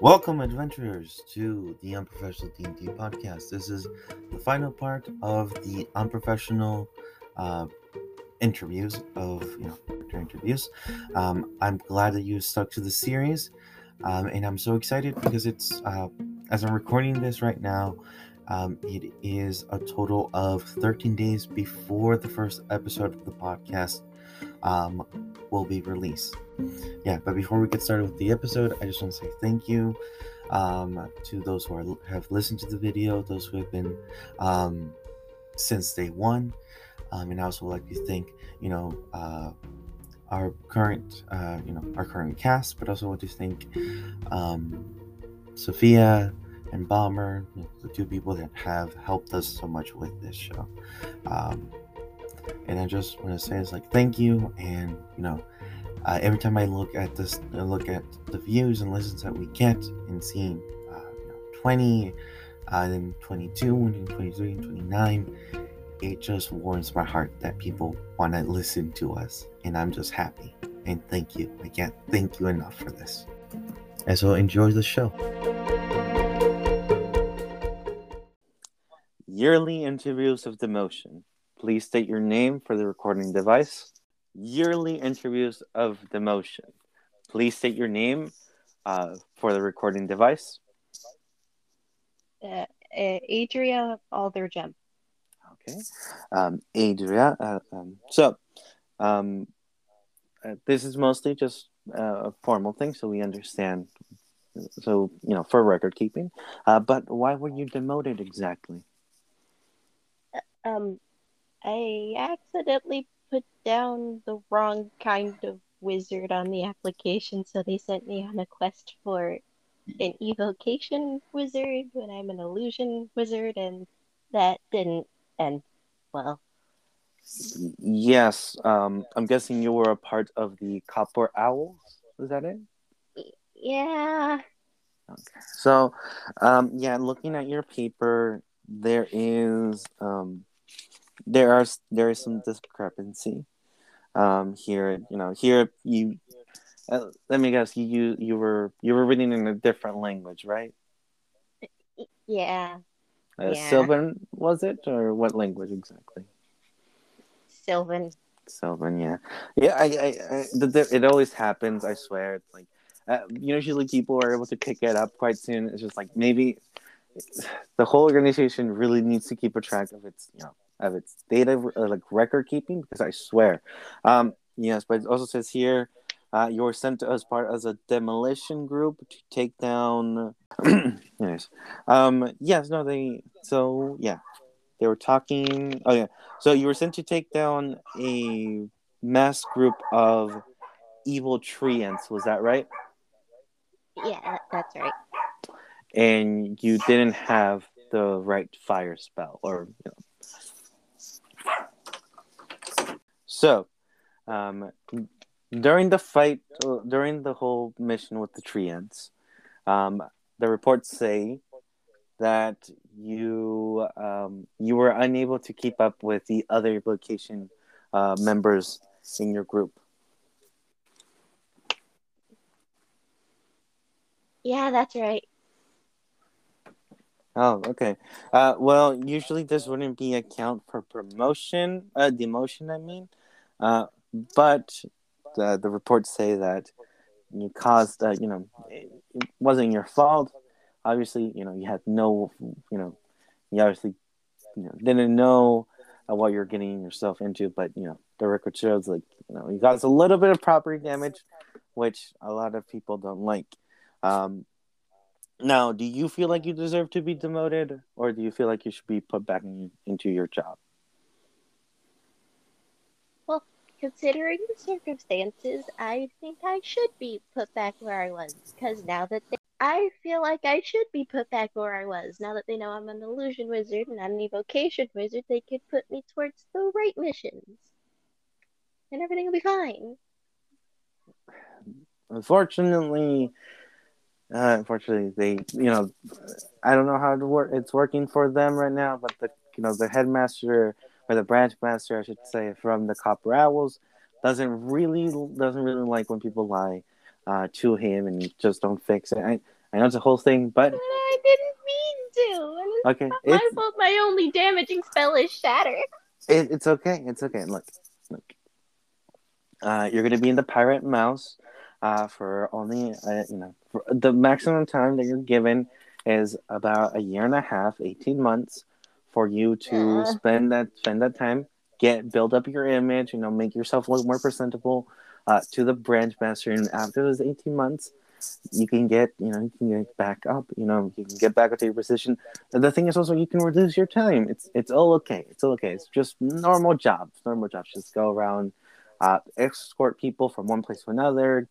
Welcome, adventurers, to the Unprofessional D&D podcast. This is the final part of the unprofessional uh, interviews of you know character interviews. Um, I'm glad that you stuck to the series, um, and I'm so excited because it's uh, as I'm recording this right now. Um, it is a total of 13 days before the first episode of the podcast um, will be released. Yeah, but before we get started with the episode, I just want to say thank you um, to those who are, have listened to the video, those who have been um, since day one, um, and I also like to thank you know uh, our current uh, you know our current cast, but also want to thank um, Sophia and Bomber, the two people that have helped us so much with this show. Um, and I just want to say it's like thank you, and you know, uh, every time I look at this, I look at the views and listens that we get, and seeing uh, you know, 20, uh, then 22, and 23, and 29, it just warms my heart that people want to listen to us, and I'm just happy. And thank you. I can't thank you enough for this. And so enjoy the show. Yearly interviews of demotion. Please state your name for the recording device. Yearly interviews of demotion. Please state your name uh, for the recording device. Uh, uh, Adria Aldergem. Okay. Um, Adria. Uh, um, so, um, uh, this is mostly just uh, a formal thing, so we understand. So, you know, for record keeping. Uh, but why were you demoted exactly? Um, I accidentally put down the wrong kind of wizard on the application, so they sent me on a quest for an evocation wizard when I'm an illusion wizard, and that didn't end well. Yes, um, I'm guessing you were a part of the Copper Owls. Is that it? Yeah. Okay. So, um, yeah, looking at your paper, there is um, there are there is some discrepancy um, here. You know, here you uh, let me guess you, you were you were reading in a different language, right? Yeah. Uh, Yeah. Sylvan was it, or what language exactly? Sylvan. Sylvan, yeah, yeah. I, I, I the, the, it always happens. I swear. It's like uh, usually people are able to pick it up quite soon. It's just like maybe the whole organization really needs to keep a track of its, you know, of its data uh, like record keeping because I swear. Um, yes, but it also says here. Uh, you were sent to us part as a demolition group to take down. yes, um, yes, no, they. So yeah, they were talking. Oh yeah, so you were sent to take down a mass group of evil treants. Was that right? Yeah, that's right. And you didn't have the right fire spell, or you know. So, um, during the fight, during the whole mission with the treants, um, the reports say that you um, you were unable to keep up with the other location uh, members in your group. Yeah, that's right. Oh, okay. Uh, well, usually this wouldn't be a count for promotion, uh, demotion. I mean, uh, but the the reports say that you caused, uh, you know, it, wasn't your fault. Obviously, you know, you had no, you know, you obviously, you know, didn't know uh, what you're getting yourself into. But you know, the record shows like, you know, you caused a little bit of property damage, which a lot of people don't like. Um, now, do you feel like you deserve to be demoted, or do you feel like you should be put back in, into your job? Well, considering the circumstances, I think I should be put back where I was. Because now that they, I feel like I should be put back where I was. Now that they know I'm an illusion wizard and not an evocation wizard, they could put me towards the right missions. And everything will be fine. Unfortunately, uh, unfortunately, they, you know, I don't know how to work. It's working for them right now, but the, you know, the headmaster or the branch master, I should say, from the Copper Owls, doesn't really doesn't really like when people lie uh, to him and just don't fix it. I, I know it's a whole thing, but I didn't mean to. And it's okay, not my fault. My only damaging spell is shatter. it, it's okay. It's okay. Look, look. Uh, you're gonna be in the pirate mouse uh, for only uh, you know for the maximum time that you're given is about a year and a half, eighteen months, for you to Uh. spend that spend that time, get build up your image, you know, make yourself look more presentable uh, to the branch master, and after those eighteen months. You can get, you know, you can get back up. You know, you can get back up to your position. And the thing is also you can reduce your time. It's it's all okay. It's all okay. It's just normal jobs. Normal jobs. Just go around, uh, escort people from one place to another.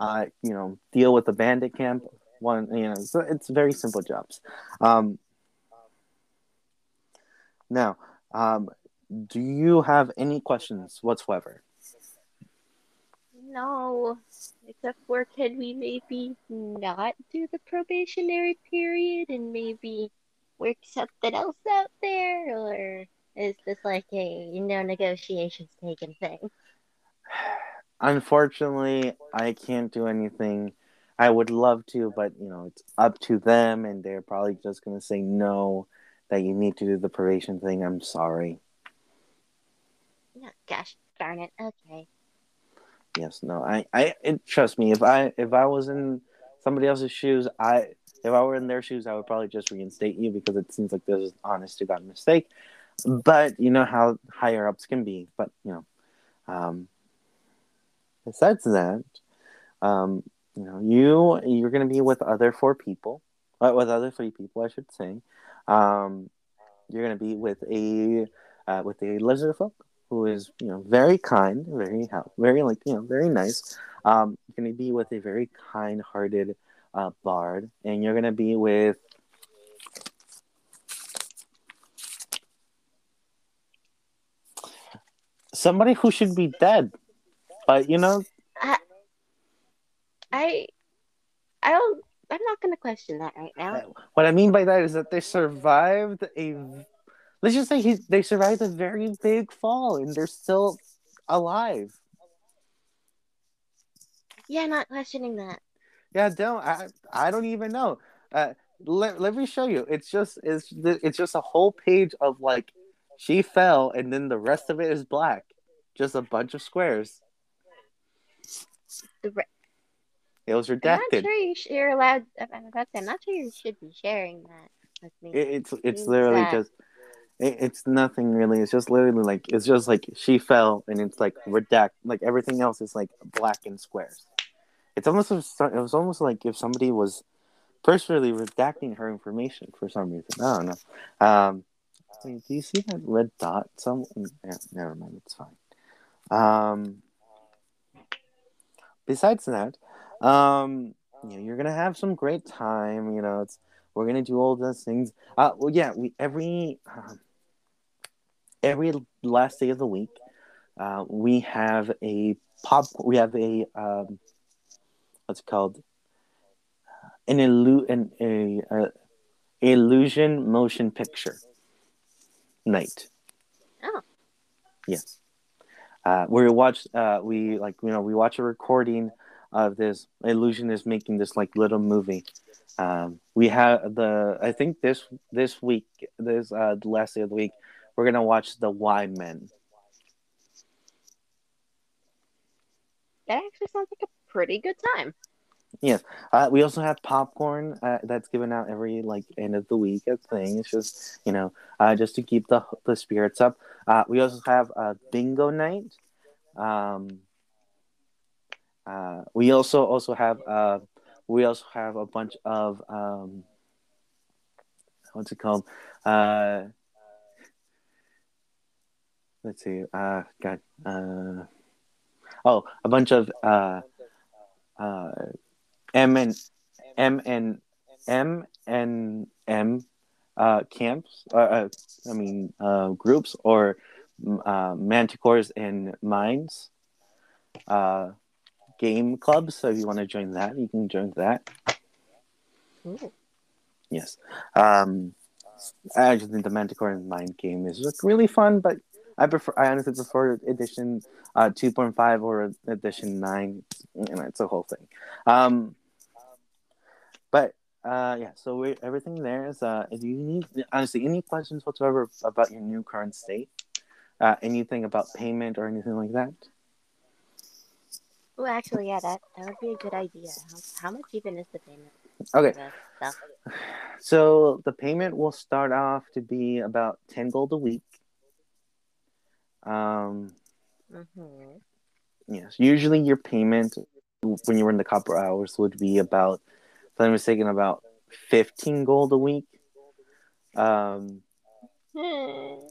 Uh, you know, deal with the bandit camp. One, you know, so it's very simple jobs. Um, now, um, do you have any questions whatsoever? No. Except for can we maybe not do the probationary period and maybe work something else out there? Or is this like a no negotiations taken thing? Unfortunately, I can't do anything. I would love to, but you know, it's up to them, and they're probably just gonna say no. That you need to do the probation thing. I'm sorry. Yeah, gosh darn it. Okay. Yes, no. I, I, it, trust me. If I, if I was in somebody else's shoes, I, if I were in their shoes, I would probably just reinstate you because it seems like this is honest to god mistake. But you know how higher ups can be. But you know, um, besides that, um, you know, you you're gonna be with other four people, uh, with other three people, I should say. Um, you're gonna be with a uh, with a lizard folk who is you know very kind, very help, very like you know very nice. Um, you're gonna be with a very kind-hearted uh, bard, and you're gonna be with somebody who should be dead, but you know I I don't I'm not gonna question that right now. What I mean by that is that they survived a. Let's just say he, they survived a very big fall and they're still alive. Yeah, not questioning that. Yeah, don't I? I don't even know. Uh, let, let me show you. It's just it's it's just a whole page of like she fell and then the rest of it is black, just a bunch of squares. The re- It was I'm not sure you sh- you're allowed. I'm about to say, I'm not sure you should be sharing that with me. It, it's it's Who's literally that? just it, it's nothing really. It's just literally like it's just like she fell and it's like redact like everything else is like black and squares. It's almost it was almost like if somebody was personally redacting her information for some reason. I don't know. Um, do you see that red dot? Some yeah, never mind. It's fine. Um, besides that, um, you know, you're gonna have some great time. You know, it's we're gonna do all those things. Uh, well, yeah, we every um, every last day of the week, uh, we have a pop. We have a um, what's it called? An illu- an a, a illusion motion picture night. Oh. Yes. Uh, where we watch. Uh, we like you know we watch a recording of this illusion is making this like little movie. Um, we have the I think this this week this uh the last day of the week we're gonna watch the Y Men. That actually sounds like a pretty good time. Yes, uh, we also have popcorn uh, that's given out every like end of the week a thing. It's just you know uh, just to keep the the spirits up. Uh, we also have a bingo night. Um, uh, we also also have uh, we also have a bunch of um, what's it called? Uh, let's see. Uh, God. Uh, oh, a bunch of uh, uh, M and M and M and M uh, camps. Uh, uh, I mean uh, groups or uh, manticores and mines. Uh, game club. So if you want to join that, you can join that. Ooh. Yes. Um, I just think the Manticore and Mine game is like really fun, but I prefer. I honestly prefer edition uh, two point five or edition nine. You know, it's a whole thing. Um, but uh, yeah, so we everything there is. Uh, if you need honestly any questions whatsoever about your new current state, uh, anything about payment or anything like that. Well, actually, yeah, that that would be a good idea. How, how much even is the payment? Okay, so the payment will start off to be about ten gold a week. Um, Mhm. yes, usually your payment when you were in the Copper Owls would be about, if I'm mistaken, about fifteen gold a week. Um, Hmm.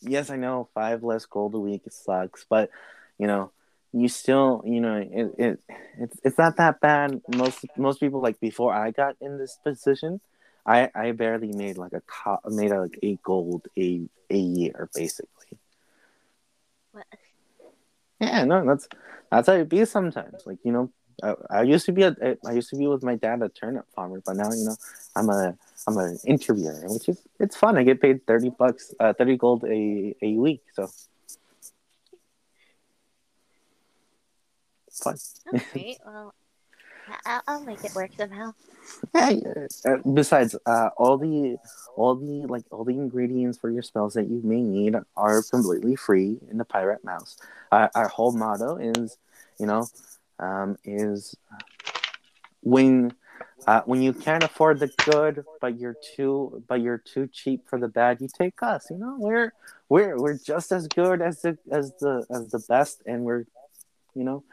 yes, I know five less gold a week it sucks, but you know, you still, you know, it, it it's it's not that bad. Most most people like before I got in this position, I I barely made like a co- made like eight gold a a year basically. What? Yeah, no, that's that's how it be sometimes. Like you know, I, I used to be a I used to be with my dad a turnip farmer, but now you know I'm a I'm an interviewer, which is it's fun. I get paid thirty bucks, uh, thirty gold a a week, so Okay, well, I'll, make it work somehow. Yeah. Uh, besides, uh, all the all the like all the ingredients for your spells that you may need are completely free in the Pirate Mouse. Our whole motto is, you know, um, is when uh, when you can't afford the good, but you're too but you're too cheap for the bad, you take us. You know, we're we're we're just as good as the as the as the best, and we're you know,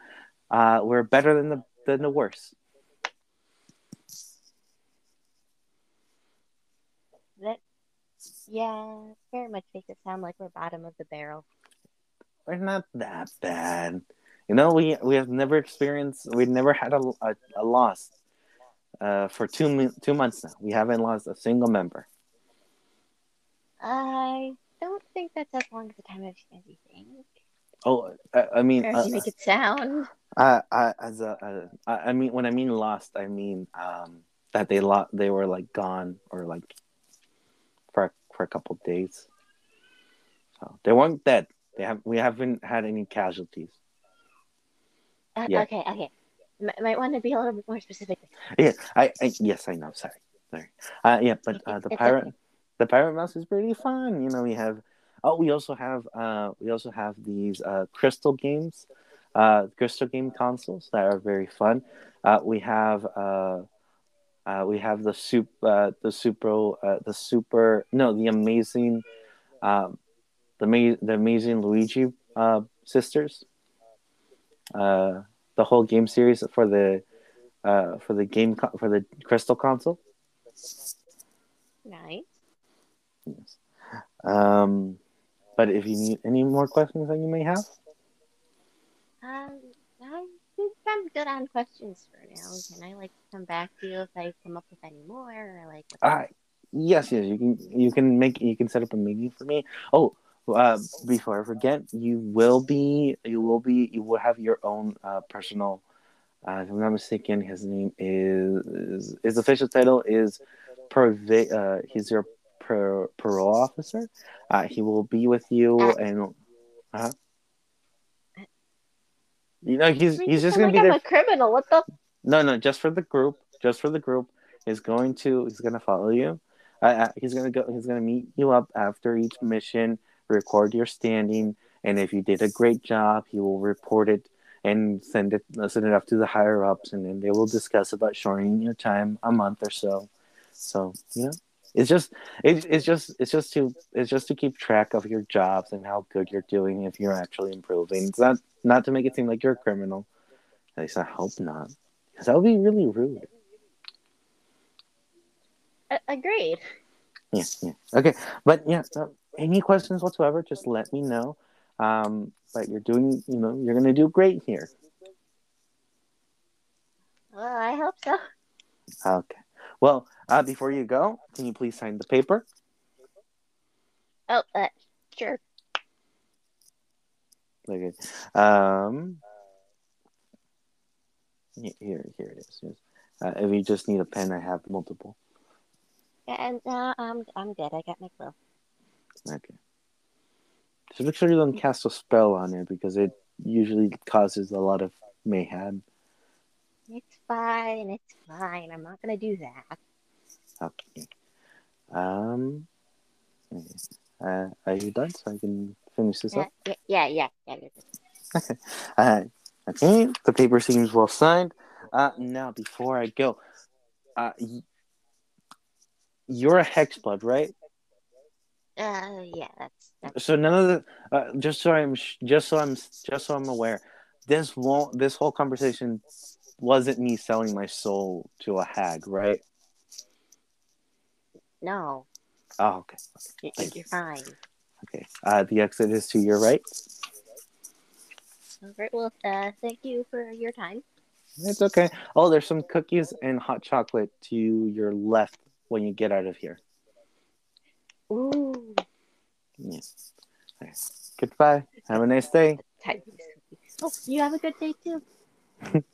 uh, we're better than the than the worst. That, yeah, very much makes it sound like we're bottom of the barrel. we're not that bad. You know, we we have never experienced, we've never had a, a, a loss uh, for two two months now. We haven't lost a single member. I don't think that's as long as the time as you think. Oh, I, I mean, Or uh, you make it sound. I, I, as a, uh, I I mean, when I mean lost, I mean um, that they lo- they were like gone or like for for a couple days. So they weren't dead. They have we haven't had any casualties. Uh. Okay, okay. M- might want to be a little bit more specific. Yeah, I, I yes, I know. Sorry, sorry. Uh, yeah, but uh, the It's pirate, okay. the pirate mouse is pretty fun. You know, we have. Oh, we also have. Uh, we also have these uh, crystal games, uh, crystal game consoles that are very fun. Uh, we have. Uh, uh, we have the soup, uh, the super, uh, the super. No, the amazing, um, the ma- the amazing Luigi uh, sisters. Uh, the whole game series for the uh, for the game co- for the crystal console. Nice. Yes. Um, but if you need any more questions that you may have, Um, I think I'm good on questions for now. Can I like come back to you if I come up with any more? Or like, uh, yes, yes, you can you can make you can set up a meeting for me. Oh, uh, before I forget, you will be you will be you will have your own uh, personal. Uh, if I'm not mistaken, his name is his official title is perva- uh, he's your per- parole officer. Uh, he will be with you Uh, and. Uh, you know he's he's just gonna be like there I'm a criminal. What the? No, no, just for the group. Just for the group. He's going to. He's gonna follow you. Uh, uh, he's gonna go. He's gonna meet you up after each mission. Record your standing, and if you did a great job, he will report it and send it uh, send it up to the higher ups, and then they will discuss about shortening your time a month or so. So you know, it's just it, it's just it's just to it's just to keep track of your jobs and how good you're doing if you're actually improving. It's not not to make it seem like you're a criminal. At least I hope not. Because that would be really rude. Agreed. Yeah, yeah. Okay, but yeah, so any questions whatsoever, just let me know. Um, but you're doing, you know, you're gonna do great here. Well, I hope so. Okay. Well, uh, before you go, can you please sign the paper? Oh, uh, sure. Okay. Um, here, here it is. Uh, if you just need a pen, I have multiple. And uh, I'm I'm good. I got my clue. Okay. Just make sure you don't cast a spell on it because it usually causes a lot of mayhem. It's fine. It's fine. I'm not gonna do that. Okay. Um. Uh, are you done? So I can finish this Yeah, up. yeah, yeah, yeah. yeah, yeah. Uh, okay. The paper seems well signed. Uh, now before I go, uh, y- you're a hex blood, right? Uh, yeah. That's that's So none of the uh, just so I'm sh- just so I'm just so I'm aware, this won't this whole conversation wasn't me selling my soul to a hag, right? No. Oh, okay, you- Thank You're fine. okay. Uh, the exit is to your right. All right. Well, uh, thank you for your time. It's okay. Oh, there's some cookies and hot chocolate to your left when you get out of here. Ooh. Yeah. Okay. Goodbye. Have a nice day. Oh, you have a good day too.